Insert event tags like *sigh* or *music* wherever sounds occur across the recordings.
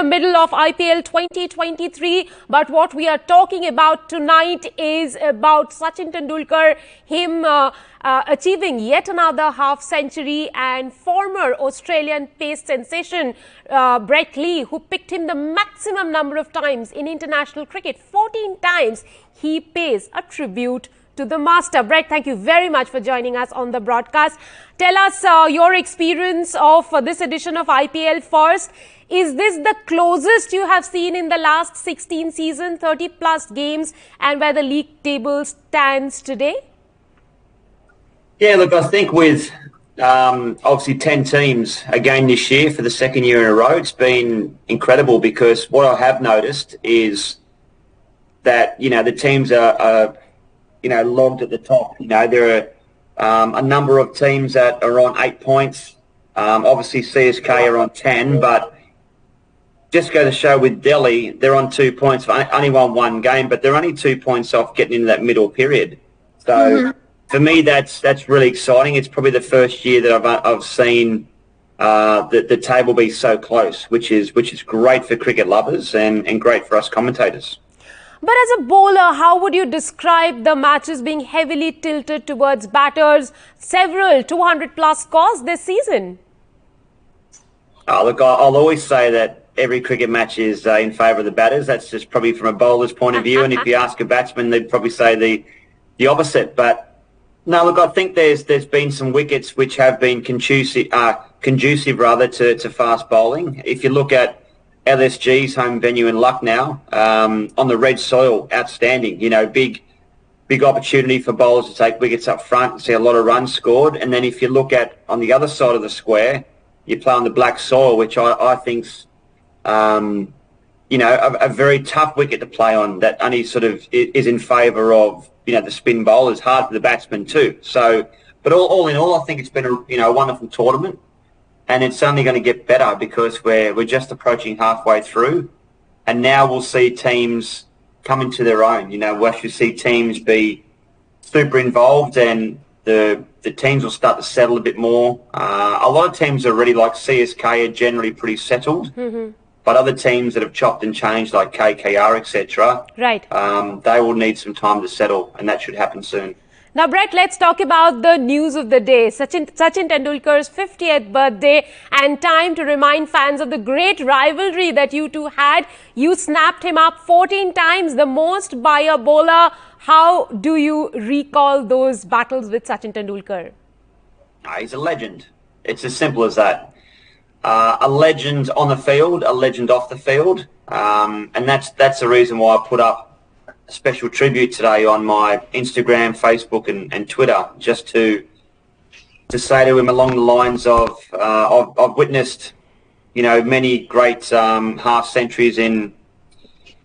the middle of IPL 2023. But what we are talking about tonight is about Sachin Tendulkar, him uh, uh, achieving yet another half century, and former Australian pace sensation uh, Brett Lee, who picked him the maximum number of times in international cricket 14 times, he pays a tribute to the master. Brett, thank you very much for joining us on the broadcast. Tell us uh, your experience of uh, this edition of IPL first. Is this the closest you have seen in the last 16 season, 30 plus games, and where the league table stands today? Yeah, look, I think with um, obviously 10 teams again this year for the second year in a row, it's been incredible because what I have noticed is that, you know, the teams are, are you know, logged at the top. You know, there are um, a number of teams that are on eight points. Um, obviously, CSK are on ten, but just go to show with Delhi, they're on two points. Only won one game, but they're only two points off getting into that middle period. So mm-hmm. For me, that's that's really exciting. It's probably the first year that I've I've seen uh, the, the table be so close, which is which is great for cricket lovers and, and great for us commentators. But as a bowler, how would you describe the matches being heavily tilted towards batters? Several 200 plus scores this season. Oh, look, I'll always say that every cricket match is uh, in favour of the batters. That's just probably from a bowler's point of view. and if you ask a batsman, they'd probably say the the opposite. But no, look, I think there's there's been some wickets which have been conducive, uh, conducive rather to, to fast bowling. If you look at LSG's home venue in Lucknow um, on the red soil, outstanding. You know, big big opportunity for bowlers to take wickets up front and see a lot of runs scored. And then if you look at on the other side of the square, you play on the black soil, which I, I think's um, you know a, a, very tough wicket to play on. That only sort of is in favour of you know the spin bowlers, hard for the batsmen too. So, but all, all in all, I think it's been a you know a wonderful tournament and it's only going to get better because we're we're just approaching halfway through, and now we'll see teams come into their own. You know, we'll actually see teams be super involved, and the the teams will start to settle a bit more. Uh, a lot of teams already, like CSK, are generally pretty settled. Mm-hmm. But other teams that have chopped and changed, like KKR, etc., right, um, they will need some time to settle, and that should happen soon. Now, Brett, let's talk about the news of the day. Sachin, Sachin Tendulkar's 50th birthday and time to remind fans of the great rivalry that you two had. You snapped him up 14 times, the most by a bowler. How do you recall those battles with Sachin Tendulkar? Ah, he's a legend. It's as simple as that. Uh, a legend on the field, a legend off the field. Um, and that's, that's the reason why I put up a special tribute today on my Instagram, Facebook, and, and Twitter, just to to say to him along the lines of uh, I've, I've, witnessed, you know, many great um, half centuries in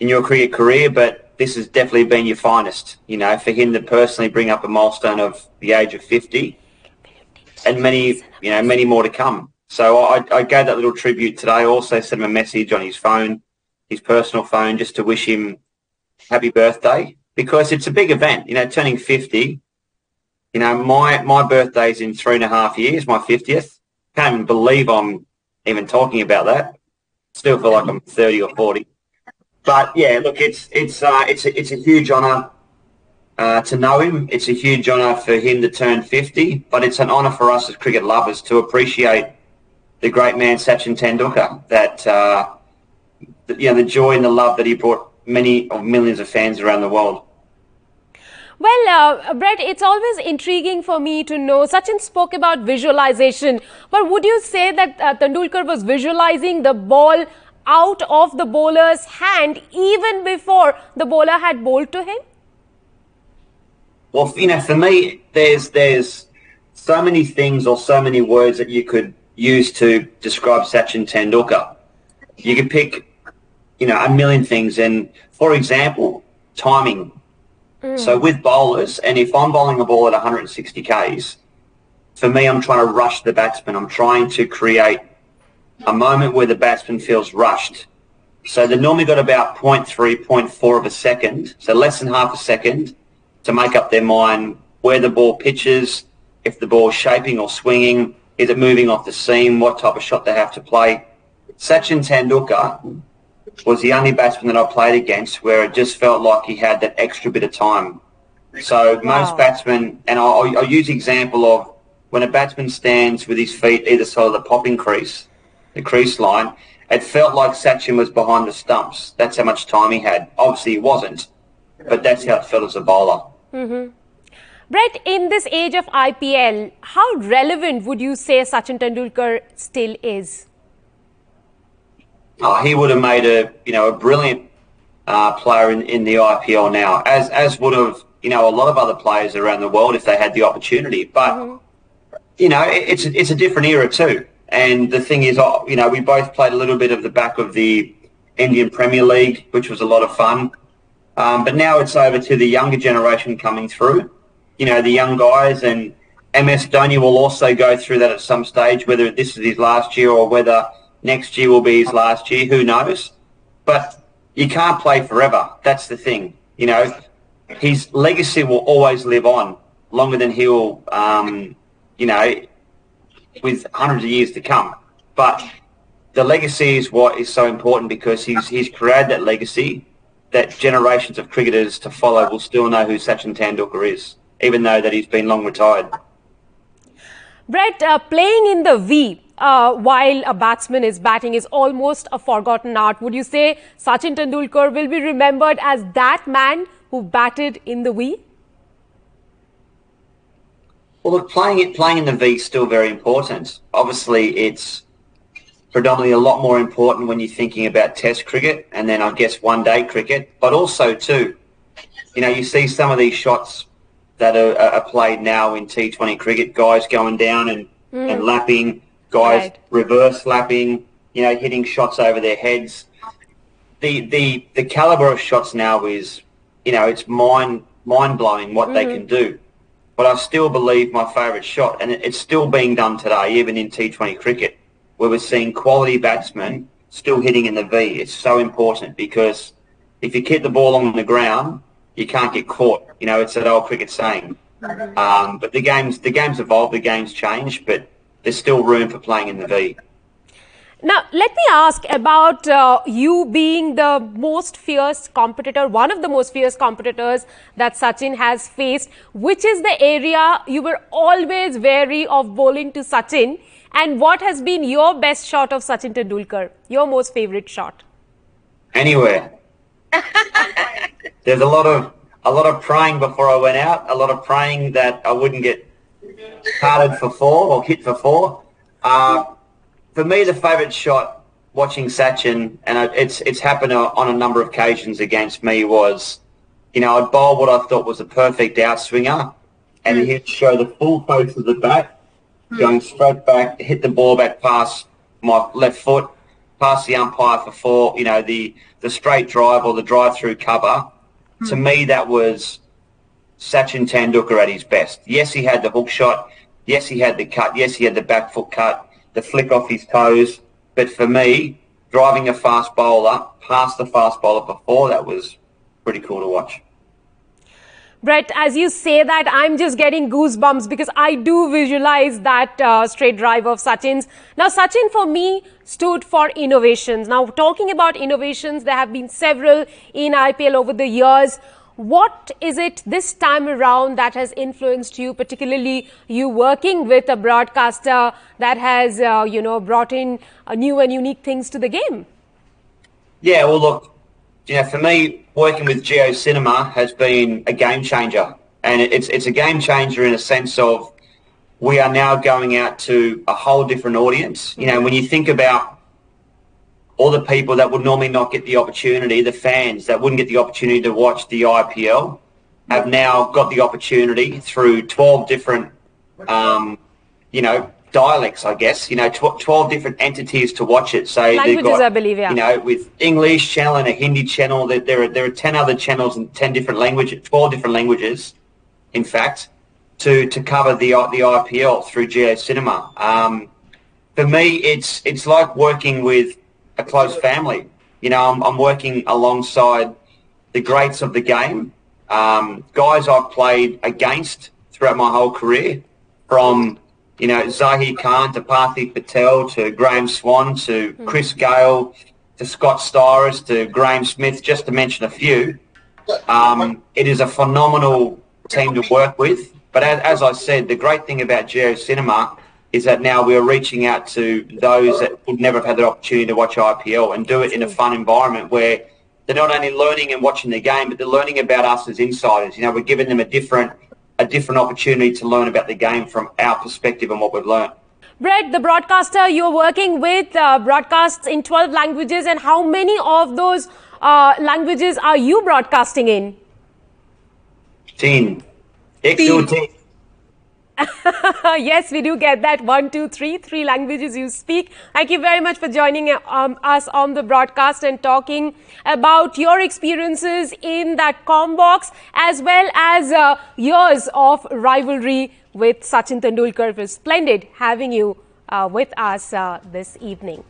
in your cricket career, but this has definitely been your finest. You know, for him to personally bring up a milestone of the age of fifty, and many, you know, many more to come. So I, I gave that little tribute today. Also sent him a message on his phone, his personal phone, just to wish him happy birthday because it's a big event. You know, turning 50. You know, my, my birthday's in three and a half years, my 50th. Can't even believe I'm even talking about that. Still feel like I'm 30 or 40. But yeah, look, it's it's uh, it's a, it's a huge honour uh, to know him. It's a huge honour for him to turn 50, but it's an honour for us as cricket lovers to appreciate the great man Sachin Tendulkar. That uh, you know the joy and the love that he brought many of millions of fans around the world. Well, uh, Brett, it's always intriguing for me to know. Sachin spoke about visualization, but would you say that uh, Tendulkar was visualizing the ball out of the bowler's hand even before the bowler had bowled to him? Well, you know, for me, there's there's so many things or so many words that you could use to describe Sachin Tendulkar. You could pick you know, a million things. And for example, timing. Mm. So with bowlers, and if I'm bowling a ball at 160 Ks, for me, I'm trying to rush the batsman. I'm trying to create a moment where the batsman feels rushed. So they normally got about 0.3, 0.4 of a second, so less than half a second to make up their mind where the ball pitches, if the ball's shaping or swinging, is it moving off the seam, what type of shot they have to play. Sachin Tendulkar was the only batsman that I played against where it just felt like he had that extra bit of time. So Wow. most batsmen, and I'll, I'll use the example of when a batsman stands with his feet either side of the popping crease, the crease line, it felt like Sachin was behind the stumps. That's how much time he had. Obviously he wasn't, but that's how it felt as a bowler. Mm-hmm. Brett, in this age of IPL, how relevant would you say Sachin Tendulkar still is? Oh, he would have made a you know a brilliant uh, player in, in the IPL now, as as would have you know a lot of other players around the world if they had the opportunity. But you know it, it's a, it's a different era too. And the thing is, oh, you know, we both played a little bit of the back of the Indian Premier League, which was a lot of fun. Um, but now it's over to the younger generation coming through. You know, the young guys and MS Dhoni will also go through that at some stage, whether this is his last year or whether next year will be his last year, who knows? But you can't play forever. That's the thing. You know, his legacy will always live on longer than he'll, um, you know, with hundreds of years to come. But the legacy is what is so important because he's he's created that legacy that generations of cricketers to follow will still know who Sachin Tendulkar is, even though that he's been long retired. Brett, uh, playing in the V uh, while a batsman is batting is almost a forgotten art. Would you say Sachin Tendulkar will be remembered as that man who batted in the V? Well, look, playing it playing in the V is still very important. Obviously, it's predominantly a lot more important when you're thinking about Test cricket and then I guess one day cricket, but also too, you know, you see some of these shots that are, are played now in T20 cricket, guys going down and, mm. and lapping, guys Right. reverse lapping, you know, hitting shots over their heads. The the the caliber of shots now is, you know, it's mind mind blowing what they mm. can do. But I still believe my favourite shot, and it's still being done today, even in T20 cricket, where we're seeing quality batsmen still hitting in the V. It's so important because if you kick the ball on the ground, you can't get caught. You know, it's that old cricket saying. Um, but the game's the game's evolve, the game's change, but there's still room for playing in the V. Now, let me ask about uh, you being the most fierce competitor, one of the most fierce competitors that Sachin has faced. Which is the area you were always wary of bowling to Sachin? And what has been your best shot of Sachin Tendulkar? Your most favorite shot? Anywhere. *laughs* There's a lot of a lot of praying before I went out. A lot of praying that I wouldn't get carded for four or hit for four. Uh, for me, the favourite shot watching Sachin, and it's it's happened on on a number of occasions against me, was, you know, I'd bowl what I thought was a perfect outswinger, and he'd show the full face of the bat, going straight back, hit the ball back past my left foot, past the umpire for four, you know, the, the straight drive or the drive through cover. To hmm. me, that was Sachin Tendulkar at his best. Yes, he had the hook shot. Yes, he had the cut. Yes, he had the back foot cut, the flick off his toes. But for me, driving a fast bowler past the fast bowler before, that was pretty cool to watch. Brett, as you say that, I'm just getting goosebumps because I do visualize that uh, straight drive of Sachin's. Now, Sachin for me stood for innovations. Now, talking about innovations, there have been several in IPL over the years. What is it this time around that has influenced you, particularly you working with a broadcaster that has, uh, you know, brought in uh, new and unique things to the game? Yeah, well, look, you know, for me, working with JioCinema has been a game changer, and it's it's a game changer in a sense of we are now going out to a whole different audience. You know, when you think about all the people that would normally not get the opportunity, the fans that wouldn't get the opportunity to watch the IPL, have now got the opportunity through 12 different, um, you know, dialects, I guess, you know, tw- 12 different entities to watch it. So they've Languages, got, I believe, yeah. you know, with English channel and a Hindi channel, there, there, are, there are 10 other channels in 10 different languages, 12 different languages, in fact, to, to cover the, the IPL through JioCinema. Um, for me, it's, it's like working with a close family. You know, I'm, I'm working alongside the greats of the game, um, guys I've played against throughout my whole career, from you know, Zaheer Khan to Parthiv Patel to Graeme Swann to Chris Gayle to Scott Styris to Graeme Smith, just to mention a few. Um, it is a phenomenal team to work with. But as, as I said, the great thing about JioCinema is that now we are reaching out to those that would never have had the opportunity to watch IPL and do it in a fun environment where they're not only learning and watching the game, but they're learning about us as insiders. You know, we're giving them a different a different opportunity to learn about the game from our perspective and what we've learned. Brett, the broadcaster you're working with uh, broadcasts in 12 languages, and how many of those uh, languages are you broadcasting in? Ten. Excellent. *laughs* yes, we do get that. One, two, three, three languages you speak. Thank you very much for joining um, us on the broadcast and talking about your experiences in that com box as well as uh, years of rivalry with Sachin Tendulkar. It was splendid having you uh, with us uh, this evening.